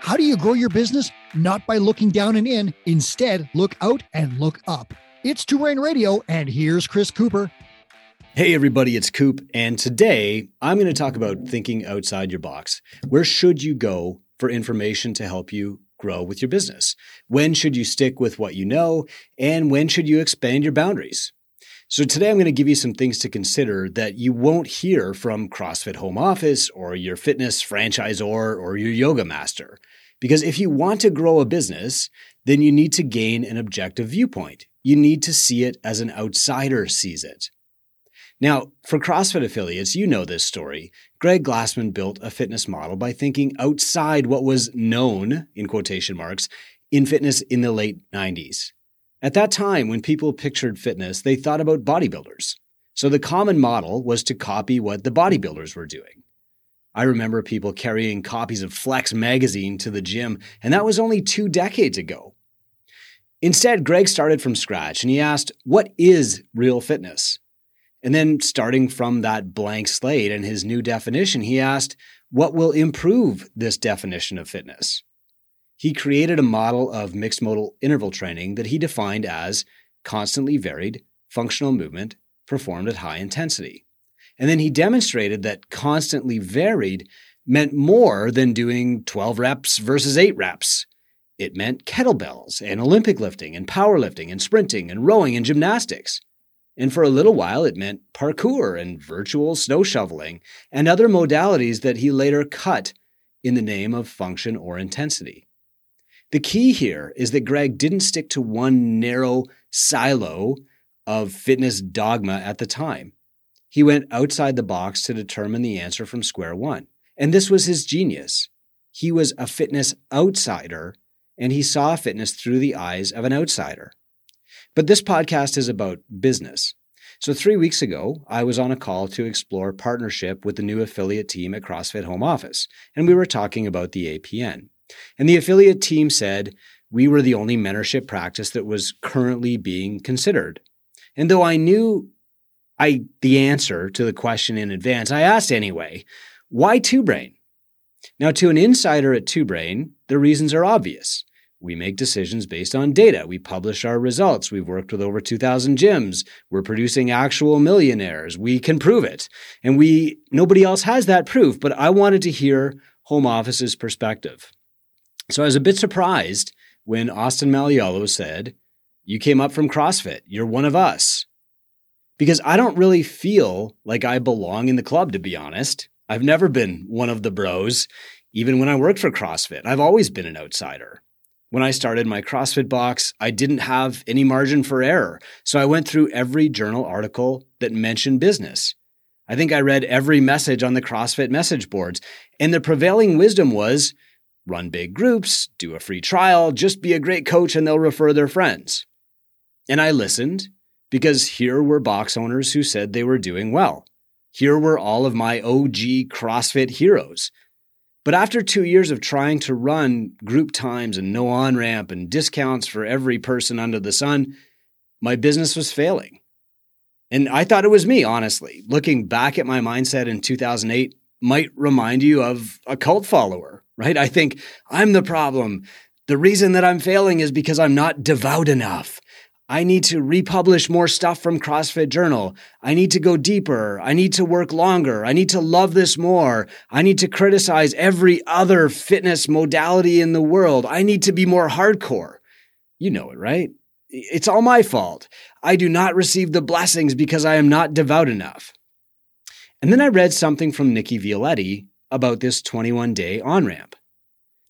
How do you grow your business? Not by looking down and in. Instead, look out and look up. It's Two Brain Radio, and here's Chris Cooper. Hey, everybody, it's Coop. And today I'm going to talk about thinking outside your box. Where should you go for information to help you grow with your business? When should you stick with what you know? And when should you expand your boundaries? So today I'm going to give you some things to consider that you won't hear from CrossFit Home Office or your fitness franchisor or your yoga master. Because if you want to grow a business, then you need to gain an objective viewpoint. You need to see it as an outsider sees it. Now, for CrossFit affiliates, you know this story. Greg Glassman built a fitness model by thinking outside what was known, in quotation marks, in fitness in the late 90s. At that time, when people pictured fitness, they thought about bodybuilders. So the common model was to copy what the bodybuilders were doing. I remember people carrying copies of Flex magazine to the gym, and that was only two decades ago. Instead, Greg started from scratch and he asked, What is real fitness? And then, starting from that blank slate and his new definition, he asked, What will improve this definition of fitness? He created a model of mixed modal interval training that he defined as constantly varied functional movement performed at high intensity. And then he demonstrated that constantly varied meant more than doing 12 reps versus 8 reps. It meant kettlebells and Olympic lifting and powerlifting and sprinting and rowing and gymnastics. And for a little while, it meant parkour and virtual snow shoveling and other modalities that he later cut in the name of function or intensity. The key here is that Greg didn't stick to one narrow silo of fitness dogma at the time. He went outside the box to determine the answer from square one. And this was his genius. He was a fitness outsider and he saw fitness through the eyes of an outsider. But this podcast is about business. So, three weeks ago, I was on a call to explore partnership with the new affiliate team at CrossFit Home Office, and we were talking about the APN. And the affiliate team said we were the only mentorship practice that was currently being considered. And though I knew I the answer to the question in advance, I asked anyway, why Two Brain? Now, to an insider at Two Brain, the reasons are obvious. We make decisions based on data. We publish our results. We've worked with over 2,000 gyms. We're producing actual millionaires. We can prove it. And we, nobody else has that proof, but I wanted to hear home office's perspective. So I was a bit surprised when Austin Malleolo said, You came up from CrossFit. You're one of us. Because I don't really feel like I belong in the club, to be honest. I've never been one of the bros, even when I worked for CrossFit. I've always been an outsider. When I started my CrossFit box, I didn't have any margin for error. So I went through every journal article that mentioned business. I think I read every message on the CrossFit message boards. And the prevailing wisdom was run big groups, do a free trial, just be a great coach, and they'll refer their friends. And I listened because here were box owners who said they were doing well. Here were all of my OG CrossFit heroes but after two years of trying to run group times and no on ramp and discounts for every person under the sun, my business was failing. And I thought it was me, honestly. Looking back at my mindset in 2008 might remind you of a cult follower, right? I think I'm the problem. The reason that I'm failing is because I'm not devout enough. I need to republish more stuff from CrossFit Journal. I need to go deeper. I need to work longer. I need to love this more. I need to criticize every other fitness modality in the world. I need to be more hardcore. You know it, right? It's all my fault. I do not receive the blessings because I am not devout enough. And then I read something from Nikki Violetti about this 21 day on ramp.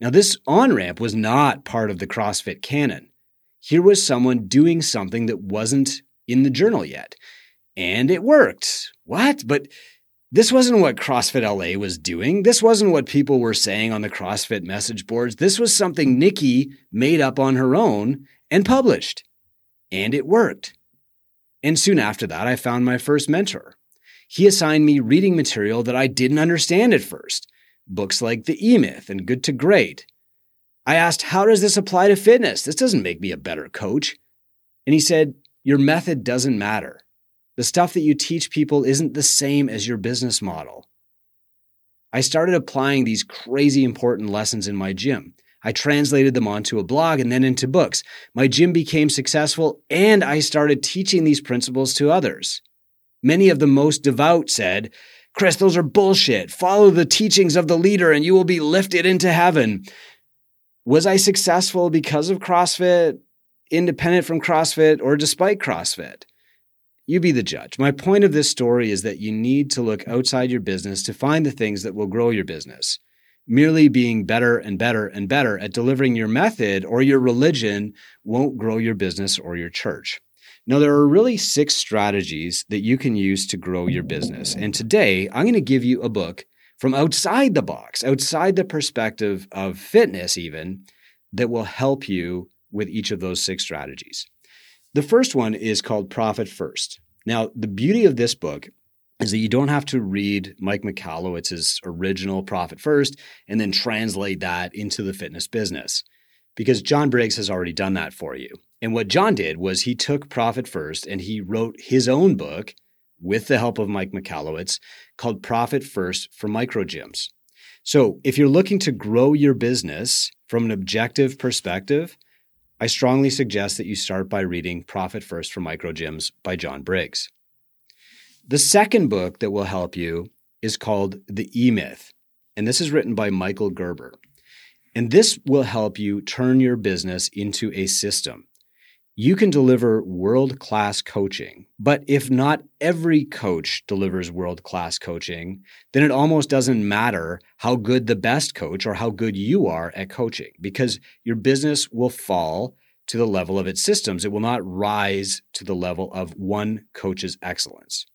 Now, this on ramp was not part of the CrossFit canon. Here was someone doing something that wasn't in the journal yet. And it worked. What? But this wasn't what CrossFit LA was doing. This wasn't what people were saying on the CrossFit message boards. This was something Nikki made up on her own and published. And it worked. And soon after that, I found my first mentor. He assigned me reading material that I didn't understand at first books like The E Myth and Good to Great. I asked, How does this apply to fitness? This doesn't make me a better coach. And he said, Your method doesn't matter. The stuff that you teach people isn't the same as your business model. I started applying these crazy important lessons in my gym. I translated them onto a blog and then into books. My gym became successful and I started teaching these principles to others. Many of the most devout said, Chris, those are bullshit. Follow the teachings of the leader and you will be lifted into heaven. Was I successful because of CrossFit, independent from CrossFit, or despite CrossFit? You be the judge. My point of this story is that you need to look outside your business to find the things that will grow your business merely being better and better and better at delivering your method or your religion won't grow your business or your church. Now, there are really six strategies that you can use to grow your business. And today, I'm going to give you a book from outside the box, outside the perspective of fitness, even, that will help you with each of those six strategies. The first one is called Profit First. Now, the beauty of this book is that you don't have to read Mike Michalowicz's original Profit First and then translate that into the fitness business because John Briggs has already done that for you. And what John did was he took Profit First and he wrote his own book with the help of Mike Michalowicz called Profit First for Micro Gyms. So if you're looking to grow your business from an objective perspective, I strongly suggest that you start by reading Profit First for Micro Gyms by John Briggs. The second book that will help you is called The E Myth, and this is written by Michael Gerber. And this will help you turn your business into a system. You can deliver world class coaching, but if not every coach delivers world class coaching, then it almost doesn't matter how good the best coach or how good you are at coaching because your business will fall to the level of its systems. It will not rise to the level of one coach's excellence.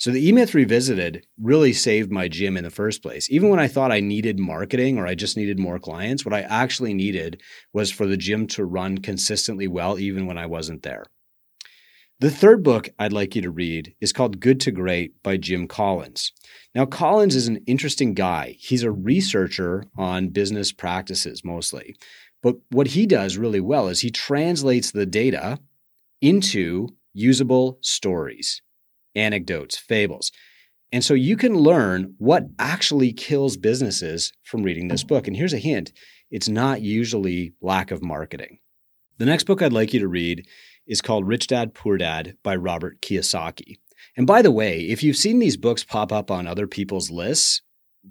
So the E-Myth Revisited really saved my gym in the first place. Even when I thought I needed marketing or I just needed more clients, what I actually needed was for the gym to run consistently well, even when I wasn't there. The third book I'd like you to read is called Good to Great by Jim Collins. Now, Collins is an interesting guy. He's a researcher on business practices mostly. But what he does really well is he translates the data into usable stories anecdotes, fables. And so you can learn what actually kills businesses from reading this book. And here's a hint it's not usually lack of marketing. The next book I'd like you to read is called Rich Dad Poor Dad by Robert Kiyosaki. And by the way, if you've seen these books pop up on other people's lists,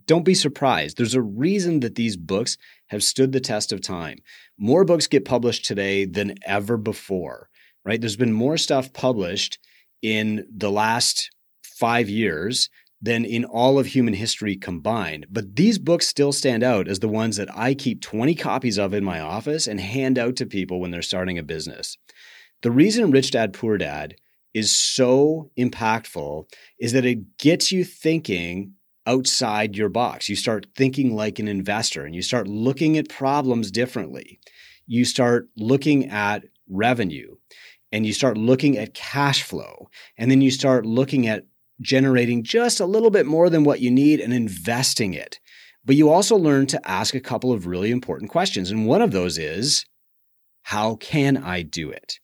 don't be surprised. There's a reason that these books have stood the test of time. More books get published today than ever before, right? There's been more stuff published in the last five years than in all of human history combined. But these books still stand out as the ones that I keep 20 copies of in my office and hand out to people when they're starting a business. The reason Rich Dad Poor Dad is so impactful is that it gets you thinking outside your box. You start thinking like an investor and you start looking at problems differently. You start looking at revenue and you start looking at cash flow and then you start looking at generating just a little bit more than what you need and investing it. But you also learn to ask a couple of really important questions. And one of those is, how can I do it?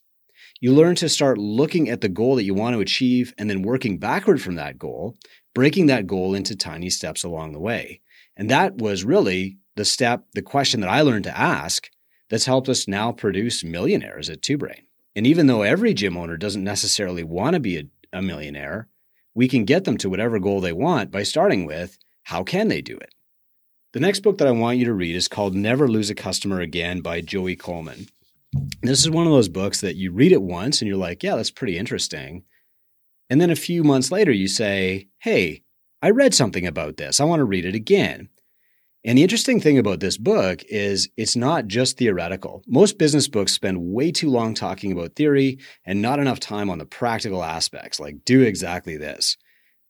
You learn to start looking at the goal that you want to achieve and then working backward from that goal, breaking that goal into tiny steps along the way. And that was really the step, the question that I learned to ask that's helped us now produce millionaires at Two Brain. And even though every gym owner doesn't necessarily want to be a, a millionaire, we can get them to whatever goal they want by starting with how can they do it? The next book that I want you to read is called Never Lose a Customer Again by Joey Coleman. This is one of those books that you read it once and you're like, yeah, that's pretty interesting. And then a few months later, you say, hey, I read something about this. I want to read it again. And the interesting thing about this book is it's not just theoretical. Most business books spend way too long talking about theory and not enough time on the practical aspects, like do exactly this.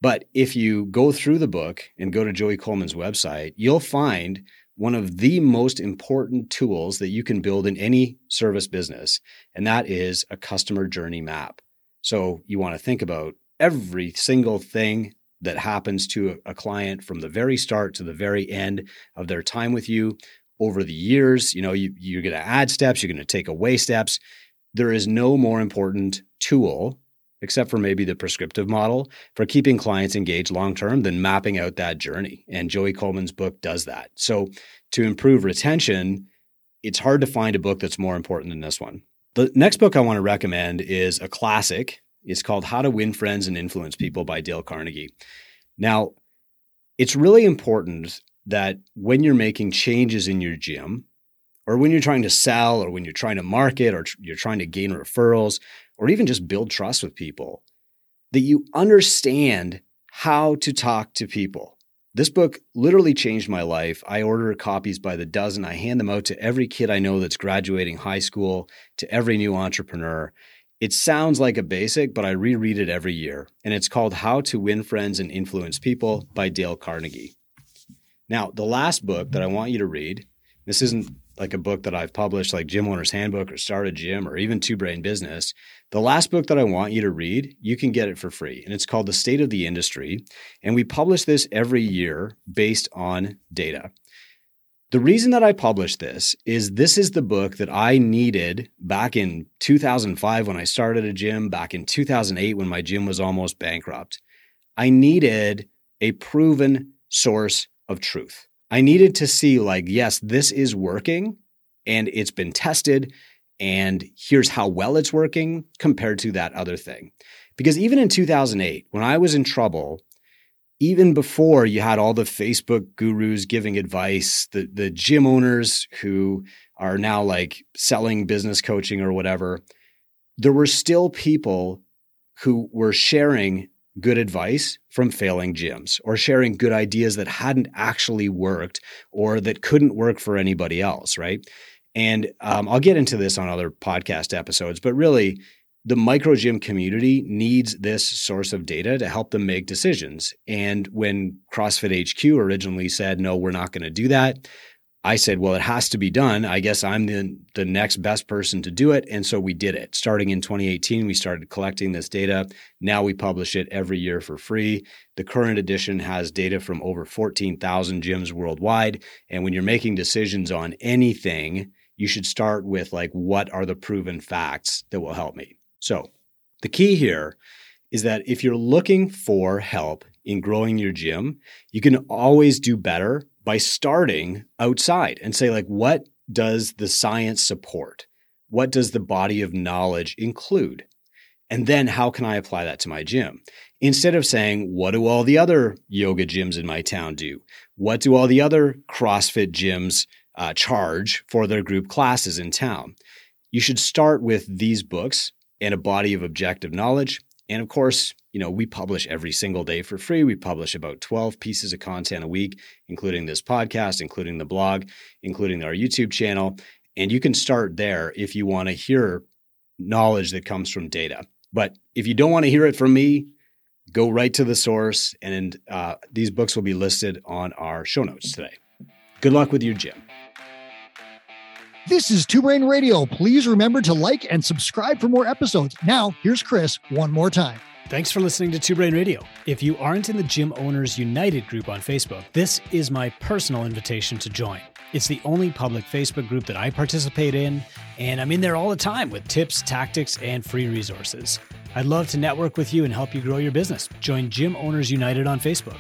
But if you go through the book and go to Joey Coleman's website, you'll find one of the most important tools that you can build in any service business, and that is a customer journey map. So you want to think about every single thing that happens to a client from the very start to the very end of their time with you over the years. You know, you, you're going to add steps, you're going to take away steps. There is no more important tool except for maybe the prescriptive model for keeping clients engaged long term than mapping out that journey. And Joey Coleman's book does that. So to improve retention, it's hard to find a book that's more important than this one. The next book I want to recommend is a classic. It's called How to Win Friends and Influence People by Dale Carnegie. Now, it's really important that when you're making changes in your gym, or when you're trying to sell, or when you're trying to market, or you're trying to gain referrals, or even just build trust with people, that you understand how to talk to people. This book literally changed my life. I order copies by the dozen. I hand them out to every kid I know that's graduating high school, to every new entrepreneur. It sounds like a basic, but I reread it every year. And it's called How to Win Friends and Influence People by Dale Carnegie. Now, the last book that I want you to read, this isn't like a book that I've published, like Gym Owner's Handbook or Start a Gym or even Two Brain Business. The last book that I want you to read, you can get it for free. And it's called The State of the Industry. And we publish this every year based on data. The reason that I published this is this is the book that I needed back in 2005 when I started a gym, back in 2008 when my gym was almost bankrupt. I needed a proven source of truth. I needed to see, like, yes, this is working and it's been tested, and here's how well it's working compared to that other thing. Because even in 2008, when I was in trouble, even before you had all the Facebook gurus giving advice, the, the gym owners who are now like selling business coaching or whatever, there were still people who were sharing good advice from failing gyms or sharing good ideas that hadn't actually worked or that couldn't work for anybody else, right? And um, I'll get into this on other podcast episodes, but really, the micro gym community needs this source of data to help them make decisions. And when CrossFit HQ originally said, no, we're not going to do that, I said, well, it has to be done. I guess I'm the, the next best person to do it. And so we did it. Starting in 2018, we started collecting this data. Now we publish it every year for free. The current edition has data from over 14,000 gyms worldwide. And when you're making decisions on anything, you should start with like, what are the proven facts that will help me? So the key here is that if you're looking for help in growing your gym, you can always do better by starting outside and say, like, what does the science support? What does the body of knowledge include? And then how can I apply that to my gym? Instead of saying, what do all the other yoga gyms in my town do? What do all the other CrossFit gyms uh, charge for their group classes in town? You should start with these books and a body of objective knowledge. And of course, you know, we publish every single day for free. We publish about 12 pieces of content a week, including this podcast, including the blog, including our YouTube channel. And you can start there if you want to hear knowledge that comes from data. But if you don't want to hear it from me, go right to the source. And uh, these books will be listed on our show notes today. Good luck with your gym. This is Two Brain Radio. Please remember to like and subscribe for more episodes. Now, here's Chris one more time. Thanks for listening to Two Brain Radio. If you aren't in the Gym Owners United group on Facebook, this is my personal invitation to join. It's the only public Facebook group that I participate in, and I'm in there all the time with tips, tactics, and free resources. I'd love to network with you and help you grow your business. Join Gym Owners United on Facebook.